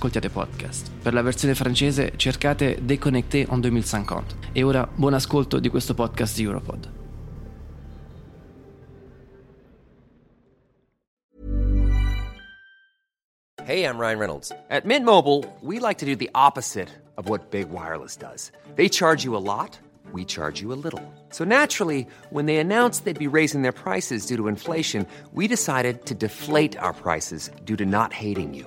ascoltiate podcast. Per la versione francese cercate Déconnecté en 2050. E ora buon ascolto di questo podcast Europod. Hey, I'm Ryan Reynolds. At Mint Mobile, we like to do the opposite of what Big Wireless does. They charge you a lot, we charge you a little. So naturally, when they announced they'd be raising their prices due to inflation, we decided to deflate our prices due to not hating you.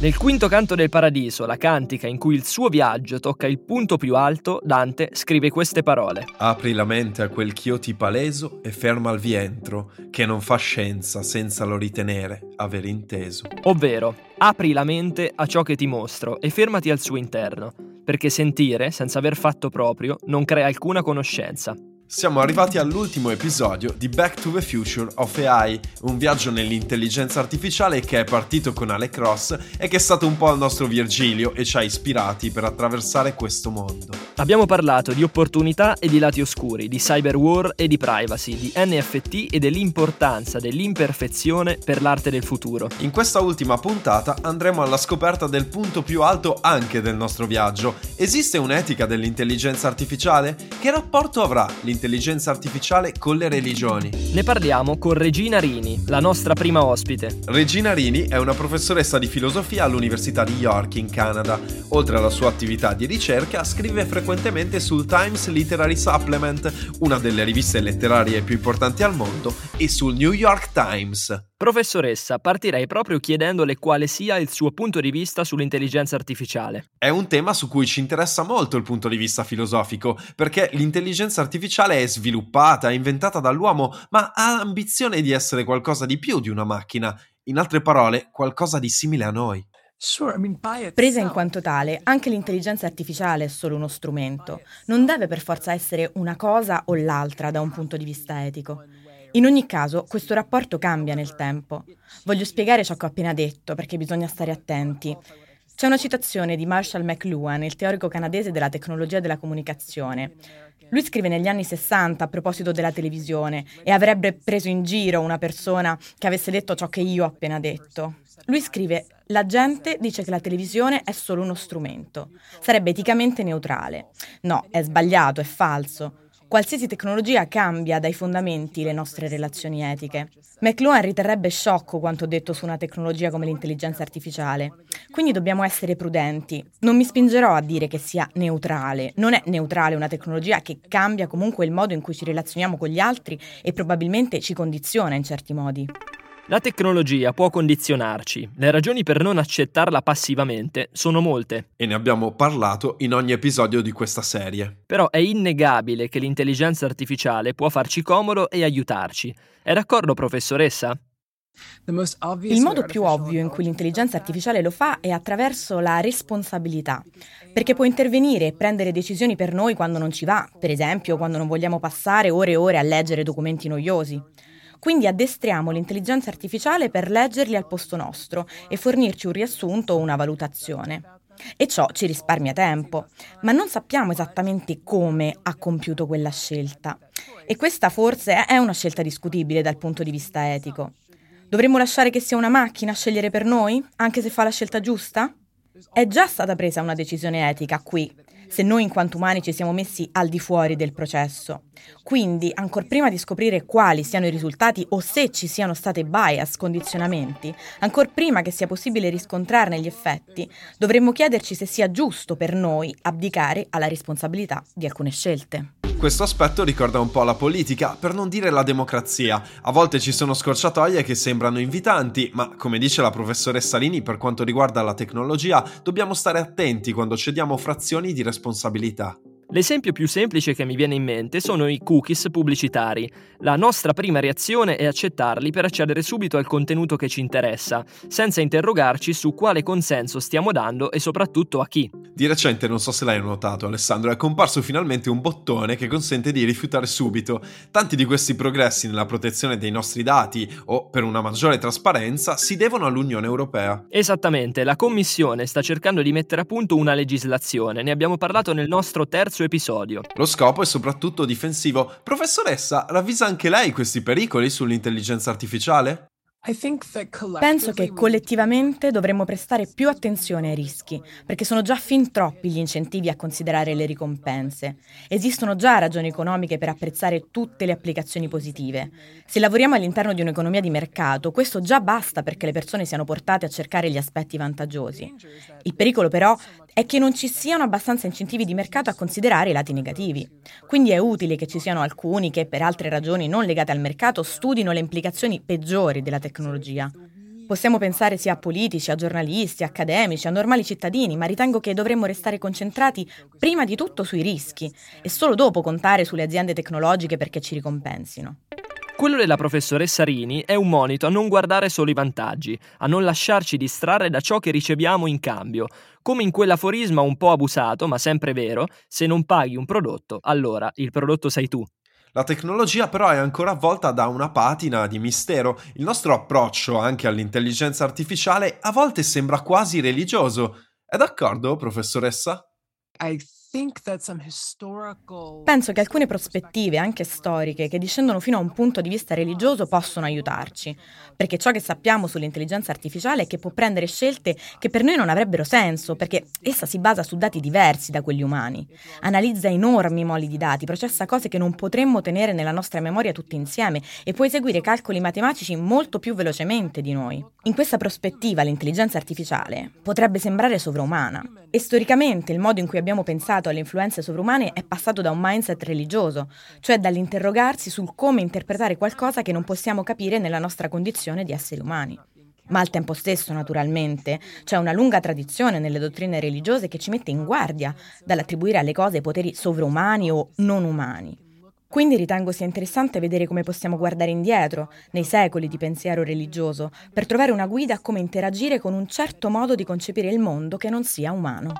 Nel quinto canto del Paradiso, la cantica in cui il suo viaggio tocca il punto più alto, Dante scrive queste parole. Apri la mente a quel ch'io ti paleso e ferma il vientro, che non fa scienza senza lo ritenere, aver inteso. Ovvero, apri la mente a ciò che ti mostro e fermati al suo interno, perché sentire, senza aver fatto proprio, non crea alcuna conoscenza. Siamo arrivati all'ultimo episodio di Back to the Future of AI, un viaggio nell'intelligenza artificiale che è partito con Alec Ross e che è stato un po' il nostro Virgilio e ci ha ispirati per attraversare questo mondo. Abbiamo parlato di opportunità e di lati oscuri, di cyber war e di privacy, di NFT e dell'importanza dell'imperfezione per l'arte del futuro. In questa ultima puntata andremo alla scoperta del punto più alto anche del nostro viaggio. Esiste un'etica dell'intelligenza artificiale? Che rapporto avrà l'intelligenza l'intelligenza artificiale con le religioni. Ne parliamo con Regina Rini, la nostra prima ospite. Regina Rini è una professoressa di filosofia all'Università di York in Canada. Oltre alla sua attività di ricerca, scrive frequentemente sul Times Literary Supplement, una delle riviste letterarie più importanti al mondo, e sul New York Times. Professoressa, partirei proprio chiedendole quale sia il suo punto di vista sull'intelligenza artificiale. È un tema su cui ci interessa molto il punto di vista filosofico, perché l'intelligenza artificiale è sviluppata, è inventata dall'uomo, ma ha l'ambizione di essere qualcosa di più di una macchina, in altre parole, qualcosa di simile a noi. Presa in quanto tale, anche l'intelligenza artificiale è solo uno strumento, non deve per forza essere una cosa o l'altra da un punto di vista etico. In ogni caso, questo rapporto cambia nel tempo. Voglio spiegare ciò che ho appena detto, perché bisogna stare attenti. C'è una citazione di Marshall McLuhan, il teorico canadese della tecnologia della comunicazione. Lui scrive negli anni 60 a proposito della televisione e avrebbe preso in giro una persona che avesse detto ciò che io ho appena detto. Lui scrive: La gente dice che la televisione è solo uno strumento. Sarebbe eticamente neutrale. No, è sbagliato, è falso. Qualsiasi tecnologia cambia dai fondamenti le nostre relazioni etiche. McLuhan riterrebbe sciocco quanto detto su una tecnologia come l'intelligenza artificiale. Quindi dobbiamo essere prudenti. Non mi spingerò a dire che sia neutrale. Non è neutrale una tecnologia che cambia comunque il modo in cui ci relazioniamo con gli altri e probabilmente ci condiziona in certi modi. La tecnologia può condizionarci, le ragioni per non accettarla passivamente sono molte. E ne abbiamo parlato in ogni episodio di questa serie. Però è innegabile che l'intelligenza artificiale può farci comodo e aiutarci. È d'accordo, professoressa? Il modo più ovvio in cui l'intelligenza artificiale lo fa è attraverso la responsabilità, perché può intervenire e prendere decisioni per noi quando non ci va, per esempio quando non vogliamo passare ore e ore a leggere documenti noiosi. Quindi addestriamo l'intelligenza artificiale per leggerli al posto nostro e fornirci un riassunto o una valutazione. E ciò ci risparmia tempo, ma non sappiamo esattamente come ha compiuto quella scelta. E questa forse è una scelta discutibile dal punto di vista etico. Dovremmo lasciare che sia una macchina a scegliere per noi, anche se fa la scelta giusta? È già stata presa una decisione etica qui, se noi in quanto umani ci siamo messi al di fuori del processo. Quindi, ancora prima di scoprire quali siano i risultati o se ci siano state bias, condizionamenti, ancora prima che sia possibile riscontrarne gli effetti, dovremmo chiederci se sia giusto per noi abdicare alla responsabilità di alcune scelte. Questo aspetto ricorda un po' la politica, per non dire la democrazia. A volte ci sono scorciatoie che sembrano invitanti, ma come dice la professoressa Lini per quanto riguarda la tecnologia, dobbiamo stare attenti quando cediamo frazioni di responsabilità. L'esempio più semplice che mi viene in mente sono i cookies pubblicitari. La nostra prima reazione è accettarli per accedere subito al contenuto che ci interessa, senza interrogarci su quale consenso stiamo dando e soprattutto a chi. Di recente, non so se l'hai notato Alessandro, è comparso finalmente un bottone che consente di rifiutare subito. Tanti di questi progressi nella protezione dei nostri dati o per una maggiore trasparenza si devono all'Unione Europea. Esattamente, la Commissione sta cercando di mettere a punto una legislazione, ne abbiamo parlato nel nostro terzo episodio. Lo scopo è soprattutto difensivo. Professoressa, ravvisa anche lei questi pericoli sull'intelligenza artificiale? Penso che collettivamente dovremmo prestare più attenzione ai rischi, perché sono già fin troppi gli incentivi a considerare le ricompense. Esistono già ragioni economiche per apprezzare tutte le applicazioni positive. Se lavoriamo all'interno di un'economia di mercato, questo già basta perché le persone siano portate a cercare gli aspetti vantaggiosi. Il pericolo però è che non ci siano abbastanza incentivi di mercato a considerare i lati negativi. Quindi è utile che ci siano alcuni che, per altre ragioni non legate al mercato, studino le implicazioni peggiori della tecnologia. Possiamo pensare sia a politici, a giornalisti, accademici, a normali cittadini, ma ritengo che dovremmo restare concentrati prima di tutto sui rischi e solo dopo contare sulle aziende tecnologiche perché ci ricompensino. Quello della professoressa Rini è un monito a non guardare solo i vantaggi, a non lasciarci distrarre da ciò che riceviamo in cambio. Come in quell'aforisma un po' abusato, ma sempre vero, se non paghi un prodotto, allora il prodotto sei tu. La tecnologia però è ancora avvolta da una patina di mistero. Il nostro approccio anche all'intelligenza artificiale a volte sembra quasi religioso. È d'accordo, professoressa? I Penso che alcune prospettive, anche storiche, che discendono fino a un punto di vista religioso possono aiutarci, perché ciò che sappiamo sull'intelligenza artificiale è che può prendere scelte che per noi non avrebbero senso, perché essa si basa su dati diversi da quelli umani, analizza enormi moli di dati, processa cose che non potremmo tenere nella nostra memoria tutti insieme. E può eseguire calcoli matematici molto più velocemente di noi. In questa prospettiva l'intelligenza artificiale potrebbe sembrare sovraumana. E storicamente il modo in cui abbiamo pensato legato alle influenze sovrumane è passato da un mindset religioso, cioè dall'interrogarsi sul come interpretare qualcosa che non possiamo capire nella nostra condizione di esseri umani. Ma al tempo stesso, naturalmente, c'è una lunga tradizione nelle dottrine religiose che ci mette in guardia dall'attribuire alle cose poteri sovraumani o non umani. Quindi ritengo sia interessante vedere come possiamo guardare indietro, nei secoli di pensiero religioso, per trovare una guida a come interagire con un certo modo di concepire il mondo che non sia umano.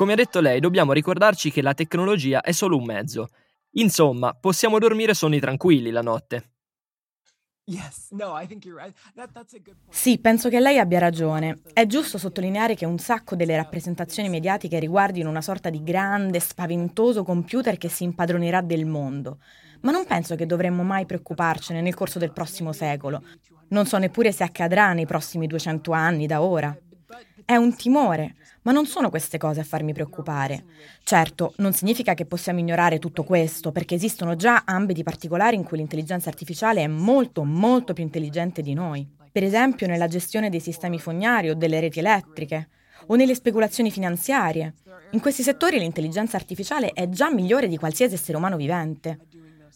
Come ha detto lei, dobbiamo ricordarci che la tecnologia è solo un mezzo. Insomma, possiamo dormire sonni tranquilli la notte. Sì, penso che lei abbia ragione. È giusto sottolineare che un sacco delle rappresentazioni mediatiche riguardino una sorta di grande, spaventoso computer che si impadronerà del mondo. Ma non penso che dovremmo mai preoccuparcene nel corso del prossimo secolo. Non so neppure se accadrà nei prossimi 200 anni da ora. È un timore, ma non sono queste cose a farmi preoccupare. Certo, non significa che possiamo ignorare tutto questo, perché esistono già ambiti particolari in cui l'intelligenza artificiale è molto, molto più intelligente di noi. Per esempio nella gestione dei sistemi fognari o delle reti elettriche, o nelle speculazioni finanziarie. In questi settori l'intelligenza artificiale è già migliore di qualsiasi essere umano vivente.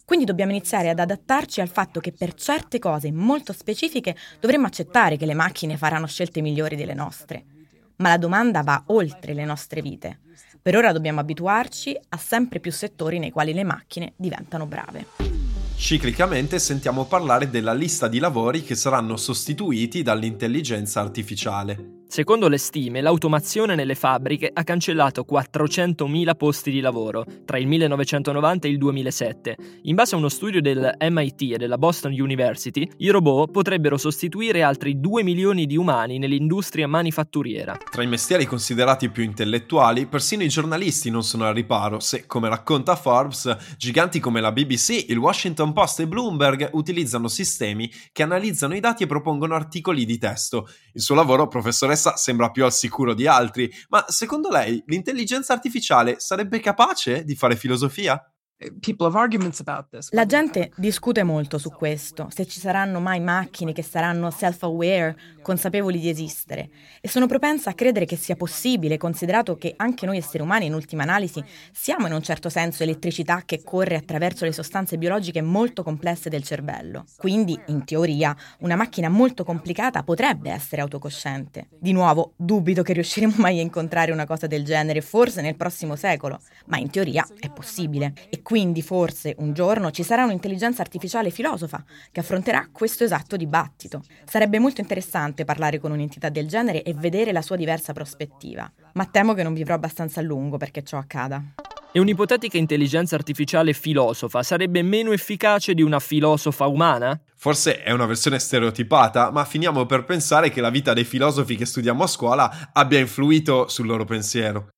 Quindi dobbiamo iniziare ad adattarci al fatto che per certe cose molto specifiche dovremmo accettare che le macchine faranno scelte migliori delle nostre ma la domanda va oltre le nostre vite. Per ora dobbiamo abituarci a sempre più settori nei quali le macchine diventano brave. Ciclicamente sentiamo parlare della lista di lavori che saranno sostituiti dall'intelligenza artificiale. Secondo le stime, l'automazione nelle fabbriche ha cancellato 400.000 posti di lavoro tra il 1990 e il 2007. In base a uno studio del MIT e della Boston University, i robot potrebbero sostituire altri 2 milioni di umani nell'industria manifatturiera. Tra i mestieri considerati più intellettuali, persino i giornalisti non sono al riparo se, come racconta Forbes, giganti come la BBC, il Washington Post e Bloomberg utilizzano sistemi che analizzano i dati e propongono articoli di testo. Il suo lavoro, professoressa stessa sembra più al sicuro di altri, ma secondo lei l'intelligenza artificiale sarebbe capace di fare filosofia? La gente discute molto su questo, se ci saranno mai macchine che saranno self-aware, consapevoli di esistere, e sono propensa a credere che sia possibile, considerato che anche noi esseri umani, in ultima analisi, siamo in un certo senso elettricità che corre attraverso le sostanze biologiche molto complesse del cervello. Quindi, in teoria, una macchina molto complicata potrebbe essere autocosciente. Di nuovo, dubito che riusciremo mai a incontrare una cosa del genere, forse nel prossimo secolo, ma in teoria è possibile. E quindi forse un giorno ci sarà un'intelligenza artificiale filosofa che affronterà questo esatto dibattito. Sarebbe molto interessante parlare con un'entità del genere e vedere la sua diversa prospettiva, ma temo che non vivrò abbastanza a lungo perché ciò accada. E un'ipotetica intelligenza artificiale filosofa sarebbe meno efficace di una filosofa umana? Forse è una versione stereotipata, ma finiamo per pensare che la vita dei filosofi che studiamo a scuola abbia influito sul loro pensiero.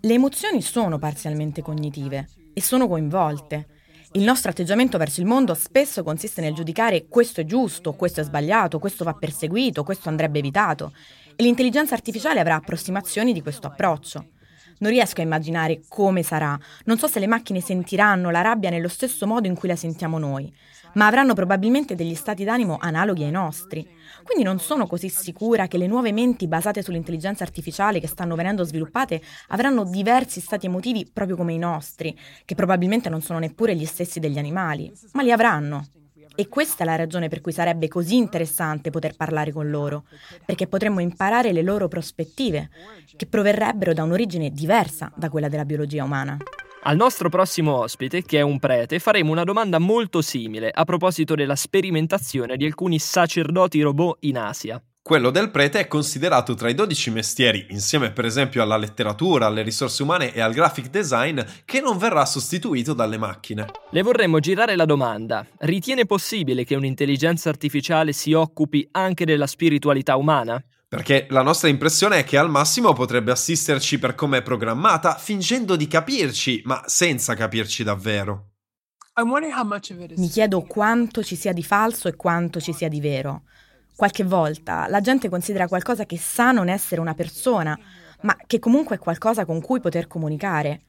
Le emozioni sono parzialmente cognitive e sono coinvolte. Il nostro atteggiamento verso il mondo spesso consiste nel giudicare questo è giusto, questo è sbagliato, questo va perseguito, questo andrebbe evitato. E l'intelligenza artificiale avrà approssimazioni di questo approccio. Non riesco a immaginare come sarà. Non so se le macchine sentiranno la rabbia nello stesso modo in cui la sentiamo noi ma avranno probabilmente degli stati d'animo analoghi ai nostri. Quindi non sono così sicura che le nuove menti basate sull'intelligenza artificiale che stanno venendo sviluppate avranno diversi stati emotivi proprio come i nostri, che probabilmente non sono neppure gli stessi degli animali, ma li avranno. E questa è la ragione per cui sarebbe così interessante poter parlare con loro, perché potremmo imparare le loro prospettive, che proverrebbero da un'origine diversa da quella della biologia umana. Al nostro prossimo ospite, che è un prete, faremo una domanda molto simile a proposito della sperimentazione di alcuni sacerdoti robot in Asia. Quello del prete è considerato tra i 12 mestieri, insieme per esempio alla letteratura, alle risorse umane e al graphic design, che non verrà sostituito dalle macchine. Le vorremmo girare la domanda. Ritiene possibile che un'intelligenza artificiale si occupi anche della spiritualità umana? Perché la nostra impressione è che al massimo potrebbe assisterci per come è programmata, fingendo di capirci, ma senza capirci davvero. Mi chiedo quanto ci sia di falso e quanto ci sia di vero. Qualche volta la gente considera qualcosa che sa non essere una persona, ma che comunque è qualcosa con cui poter comunicare.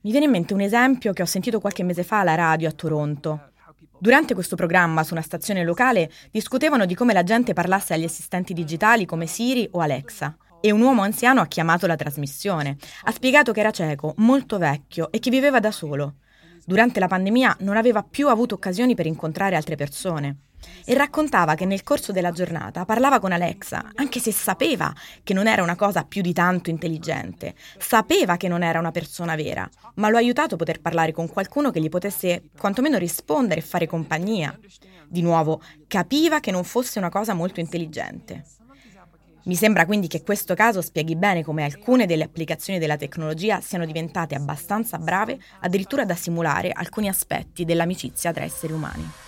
Mi viene in mente un esempio che ho sentito qualche mese fa alla radio a Toronto. Durante questo programma su una stazione locale discutevano di come la gente parlasse agli assistenti digitali come Siri o Alexa. E un uomo anziano ha chiamato la trasmissione. Ha spiegato che era cieco, molto vecchio e che viveva da solo. Durante la pandemia non aveva più avuto occasioni per incontrare altre persone e raccontava che nel corso della giornata parlava con Alexa, anche se sapeva che non era una cosa più di tanto intelligente, sapeva che non era una persona vera, ma lo ha aiutato a poter parlare con qualcuno che gli potesse quantomeno rispondere e fare compagnia. Di nuovo, capiva che non fosse una cosa molto intelligente. Mi sembra quindi che questo caso spieghi bene come alcune delle applicazioni della tecnologia siano diventate abbastanza brave addirittura da simulare alcuni aspetti dell'amicizia tra esseri umani.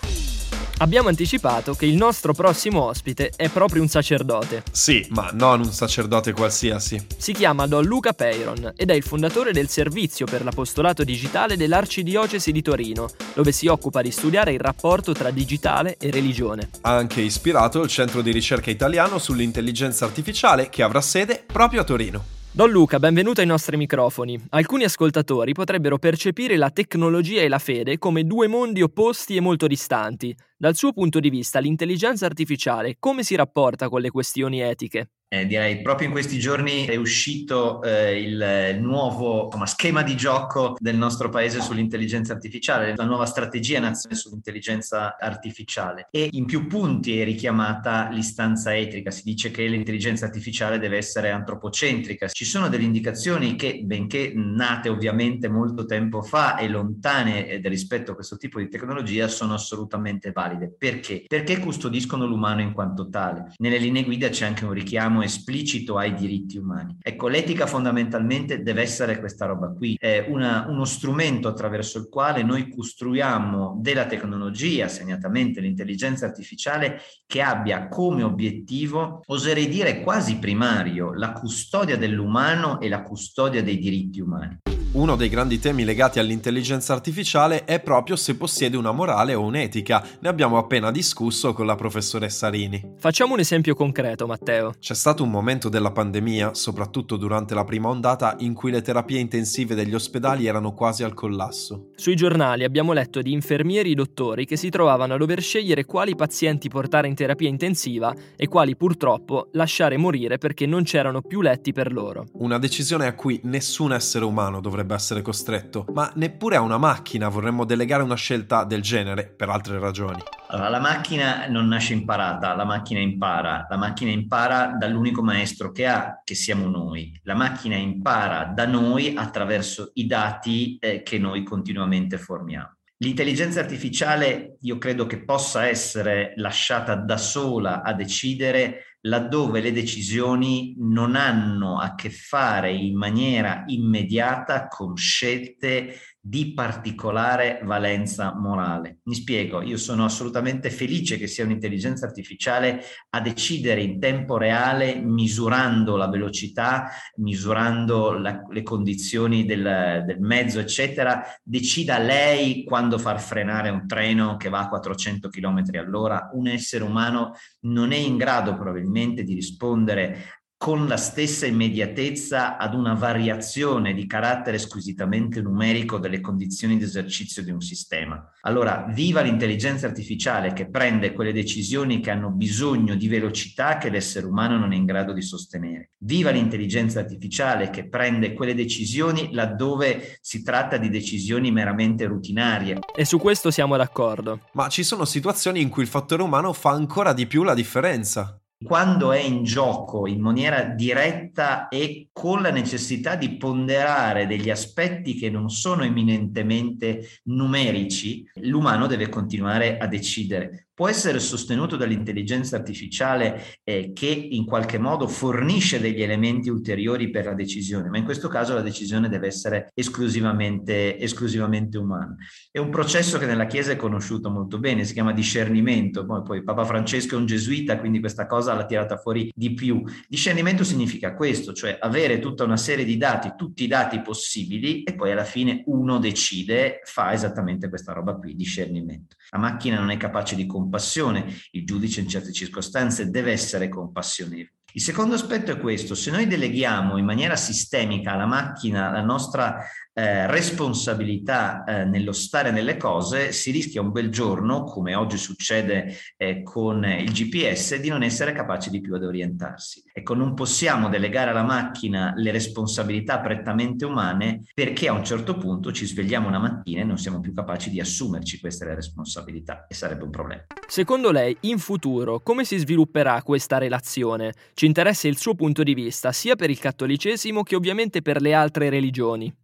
Abbiamo anticipato che il nostro prossimo ospite è proprio un sacerdote. Sì, ma non un sacerdote qualsiasi. Si chiama Don Luca Peyron ed è il fondatore del servizio per l'apostolato digitale dell'Arcidiocesi di Torino, dove si occupa di studiare il rapporto tra digitale e religione. Ha anche ispirato il centro di ricerca italiano sull'intelligenza artificiale che avrà sede proprio a Torino. Don Luca, benvenuto ai nostri microfoni. Alcuni ascoltatori potrebbero percepire la tecnologia e la fede come due mondi opposti e molto distanti. Dal suo punto di vista, l'intelligenza artificiale come si rapporta con le questioni etiche? Eh, direi proprio in questi giorni è uscito eh, il nuovo insomma, schema di gioco del nostro paese sull'intelligenza artificiale, la nuova strategia nazionale sull'intelligenza artificiale e in più punti è richiamata l'istanza etica, si dice che l'intelligenza artificiale deve essere antropocentrica. Ci sono delle indicazioni che, benché nate ovviamente molto tempo fa e lontane eh, rispetto a questo tipo di tecnologia, sono assolutamente valide. Perché? Perché custodiscono l'umano in quanto tale. Nelle linee guida c'è anche un richiamo esplicito ai diritti umani. Ecco, l'etica fondamentalmente deve essere questa roba qui, è una, uno strumento attraverso il quale noi costruiamo della tecnologia, segnatamente l'intelligenza artificiale, che abbia come obiettivo, oserei dire quasi primario, la custodia dell'umano e la custodia dei diritti umani. Uno dei grandi temi legati all'intelligenza artificiale è proprio se possiede una morale o un'etica. Ne abbiamo appena discusso con la professoressa Rini. Facciamo un esempio concreto, Matteo. C'è stato un momento della pandemia, soprattutto durante la prima ondata, in cui le terapie intensive degli ospedali erano quasi al collasso. Sui giornali abbiamo letto di infermieri e dottori che si trovavano a dover scegliere quali pazienti portare in terapia intensiva e quali purtroppo lasciare morire perché non c'erano più letti per loro. Una decisione a cui nessun essere umano dovrebbe dovrebbe essere costretto, ma neppure a una macchina vorremmo delegare una scelta del genere per altre ragioni. Allora, la macchina non nasce imparata, la macchina impara, la macchina impara dall'unico maestro che ha, che siamo noi. La macchina impara da noi attraverso i dati eh, che noi continuamente formiamo. L'intelligenza artificiale io credo che possa essere lasciata da sola a decidere laddove le decisioni non hanno a che fare in maniera immediata con scelte di particolare valenza morale. Mi spiego, io sono assolutamente felice che sia un'intelligenza artificiale a decidere in tempo reale, misurando la velocità, misurando la, le condizioni del, del mezzo, eccetera, decida lei quando far frenare un treno che va a 400 km all'ora. Un essere umano non è in grado probabilmente di rispondere con la stessa immediatezza ad una variazione di carattere squisitamente numerico delle condizioni di esercizio di un sistema. Allora, viva l'intelligenza artificiale che prende quelle decisioni che hanno bisogno di velocità che l'essere umano non è in grado di sostenere. Viva l'intelligenza artificiale che prende quelle decisioni laddove si tratta di decisioni meramente rutinarie. E su questo siamo d'accordo. Ma ci sono situazioni in cui il fattore umano fa ancora di più la differenza quando è in gioco in maniera diretta e con la necessità di ponderare degli aspetti che non sono eminentemente numerici, l'umano deve continuare a decidere può essere sostenuto dall'intelligenza artificiale eh, che in qualche modo fornisce degli elementi ulteriori per la decisione, ma in questo caso la decisione deve essere esclusivamente, esclusivamente umana. È un processo che nella Chiesa è conosciuto molto bene, si chiama discernimento, poi, poi Papa Francesco è un gesuita, quindi questa cosa l'ha tirata fuori di più. Discernimento significa questo, cioè avere tutta una serie di dati, tutti i dati possibili e poi alla fine uno decide, fa esattamente questa roba qui, discernimento. La macchina non è capace di comprendere compassione, il giudice in certe circostanze deve essere compassionevole. Il secondo aspetto è questo, se noi deleghiamo in maniera sistemica alla macchina la nostra eh, responsabilità eh, nello stare nelle cose, si rischia un bel giorno, come oggi succede eh, con il GPS, di non essere capaci di più ad orientarsi. Ecco, non possiamo delegare alla macchina le responsabilità prettamente umane perché a un certo punto ci svegliamo una mattina e non siamo più capaci di assumerci queste responsabilità e sarebbe un problema. Secondo lei, in futuro, come si svilupperà questa relazione? Ci interessa il suo punto di vista sia per il cattolicesimo che ovviamente per le altre religioni.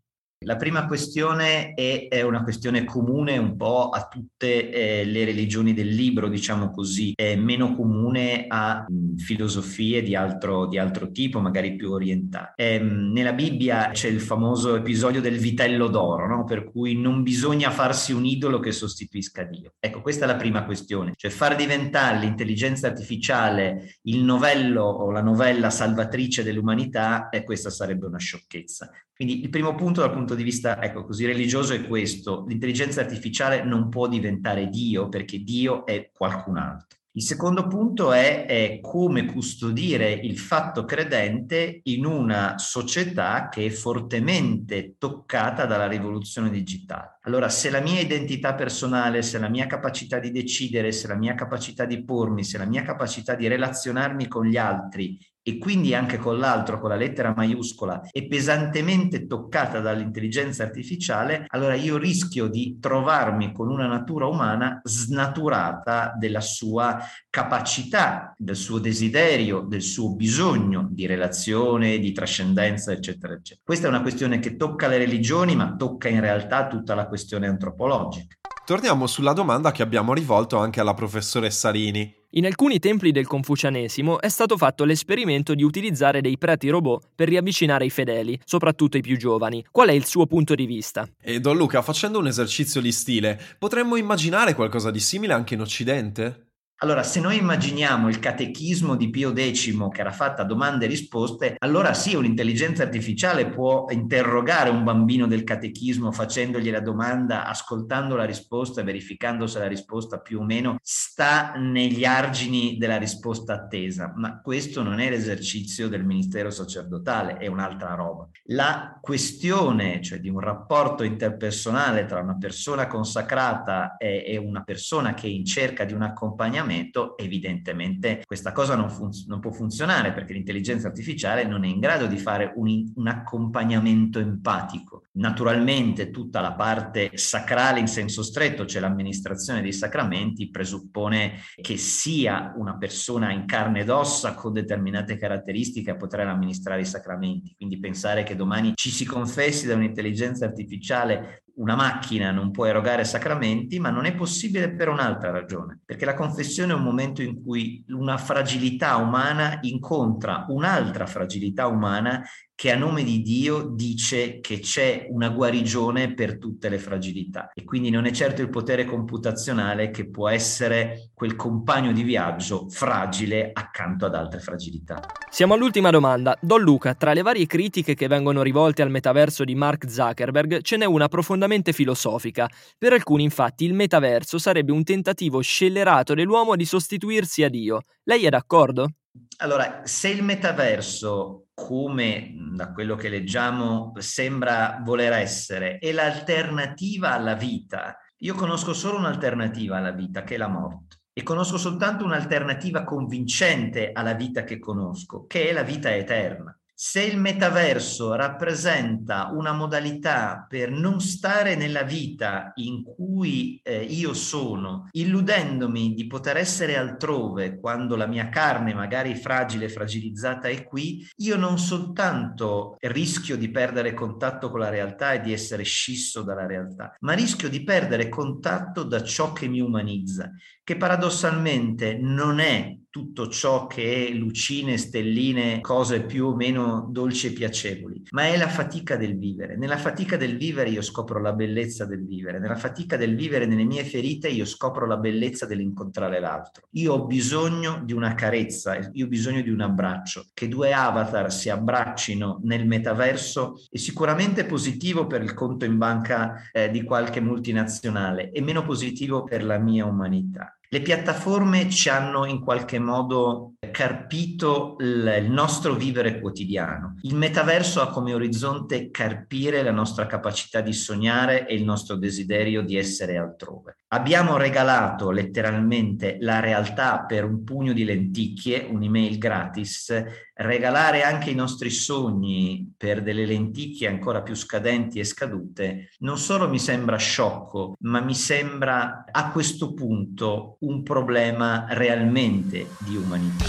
La prima questione è, è, una questione comune un po' a tutte eh, le religioni del libro, diciamo così, è meno comune a mh, filosofie di altro, di altro, tipo, magari più orientate. Eh, nella Bibbia c'è il famoso episodio del vitello d'oro, no? per cui non bisogna farsi un idolo che sostituisca Dio. Ecco, questa è la prima questione, cioè far diventare l'intelligenza artificiale il novello o la novella salvatrice dell'umanità, e questa sarebbe una sciocchezza. Quindi il primo punto dal punto di vista, ecco, così religioso è questo. L'intelligenza artificiale non può diventare Dio perché Dio è qualcun altro. Il secondo punto è, è, come custodire il fatto credente in una società che è fortemente toccata dalla rivoluzione digitale. Allora, se la mia identità personale, se la mia capacità di decidere, se la mia capacità di pormi, se la mia capacità di relazionarmi con gli altri e quindi anche con l'altro, con la lettera maiuscola, è pesantemente toccata dall'intelligenza artificiale, allora io rischio di trovarmi con una natura umana snaturata della sua capacità, del suo desiderio, del suo bisogno di relazione, di trascendenza, eccetera, eccetera. Questa è una questione che tocca le religioni, ma tocca in realtà tutta la questione antropologica. Torniamo sulla domanda che abbiamo rivolto anche alla professoressa Rini. In alcuni templi del confucianesimo è stato fatto l'esperimento di utilizzare dei preti robot per riavvicinare i fedeli, soprattutto i più giovani. Qual è il suo punto di vista? E Don Luca, facendo un esercizio di stile, potremmo immaginare qualcosa di simile anche in Occidente? Allora, se noi immaginiamo il catechismo di Pio X che era fatta domande e risposte, allora sì, un'intelligenza artificiale può interrogare un bambino del catechismo facendogli la domanda, ascoltando la risposta e verificando se la risposta più o meno sta negli argini della risposta attesa. Ma questo non è l'esercizio del ministero sacerdotale, è un'altra roba. La questione, cioè di un rapporto interpersonale tra una persona consacrata e una persona che è in cerca di un accompagnamento, ragionamento, evidentemente questa cosa non, fun- non, può funzionare perché l'intelligenza artificiale non è in grado di fare un, un accompagnamento empatico. Naturalmente tutta la parte sacrale in senso stretto, cioè l'amministrazione dei sacramenti, presuppone che sia una persona in carne ed ossa con determinate caratteristiche a poter amministrare i sacramenti. Quindi pensare che domani ci si confessi da un'intelligenza artificiale una macchina non può erogare sacramenti, ma non è possibile per un'altra ragione, perché la confessione è un momento in cui una fragilità umana incontra un'altra fragilità umana che a nome di Dio dice che c'è una guarigione per tutte le fragilità e quindi non è certo il potere computazionale che può essere quel compagno di viaggio fragile accanto ad altre fragilità. Siamo all'ultima domanda. Don Luca, tra le varie critiche che vengono rivolte al metaverso di Mark Zuckerberg, ce n'è una profondamente filosofica. Per alcuni, infatti, il metaverso sarebbe un tentativo scellerato dell'uomo di sostituirsi a Dio. Lei è d'accordo? Allora, se il metaverso, come da quello che leggiamo sembra voler essere, è l'alternativa alla vita, io conosco solo un'alternativa alla vita, che è la morte. E conosco soltanto un'alternativa convincente alla vita che conosco, che è la vita eterna. Se il metaverso rappresenta una modalità per non stare nella vita in cui eh, io sono, illudendomi di poter essere altrove quando la mia carne, magari fragile, fragilizzata, è qui, io non soltanto rischio di perdere contatto con la realtà e di essere scisso dalla realtà, ma rischio di perdere contatto da ciò che mi umanizza, che paradossalmente non è tutto ciò che è lucine, stelline, cose più o meno dolci e piacevoli, ma è la fatica del vivere. Nella fatica del vivere io scopro la bellezza del vivere, nella fatica del vivere nelle mie ferite io scopro la bellezza dell'incontrare l'altro. Io ho bisogno di una carezza, io ho bisogno di un abbraccio, che due avatar si abbraccino nel metaverso è sicuramente positivo per il conto in banca eh, di qualche multinazionale e meno positivo per la mia umanità. Le piattaforme ci hanno in qualche modo carpito il nostro vivere quotidiano. Il metaverso ha come orizzonte carpire la nostra capacità di sognare e il nostro desiderio di essere altrove. Abbiamo regalato letteralmente la realtà per un pugno di lenticchie, un'email gratis, regalare anche i nostri sogni per delle lenticchie ancora più scadenti e scadute, non solo mi sembra sciocco, ma mi sembra a questo punto un problema realmente di umanità.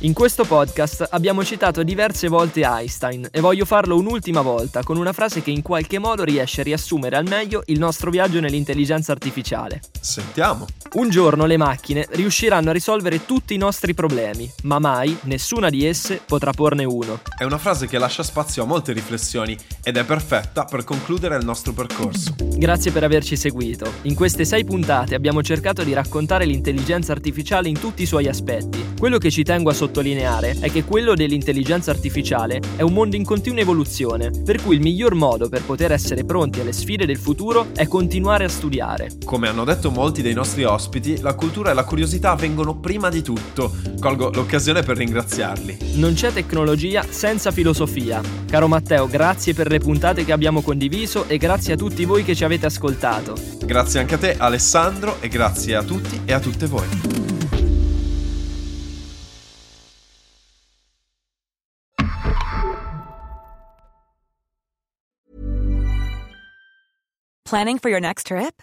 In questo podcast abbiamo citato diverse volte Einstein e voglio farlo un'ultima volta con una frase che in qualche modo riesce a riassumere al meglio il nostro viaggio nell'intelligenza artificiale. Sentiamo. Un giorno le macchine riusciranno a risolvere tutti i nostri problemi, ma mai nessuna di esse potrà porne uno. È una frase che lascia spazio a molte riflessioni ed è perfetta per concludere il nostro percorso. Grazie per averci seguito. In queste sei puntate abbiamo cercato di raccontare l'intelligenza artificiale in tutti i suoi aspetti. Quello che ci tengo a sottolineare è che quello dell'intelligenza artificiale è un mondo in continua evoluzione, per cui il miglior modo per poter essere pronti alle sfide del futuro è continuare a studiare. Come hanno detto molti dei nostri ospiti, la cultura e la curiosità vengono prima di tutto. Colgo l'occasione per ringraziarli. Non c'è tecnologia senza filosofia. Caro Matteo, grazie per le puntate che abbiamo condiviso e grazie a tutti voi che ci avete ascoltato. Grazie anche a te Alessandro e grazie a tutti e a tutte voi. Planning for your next trip?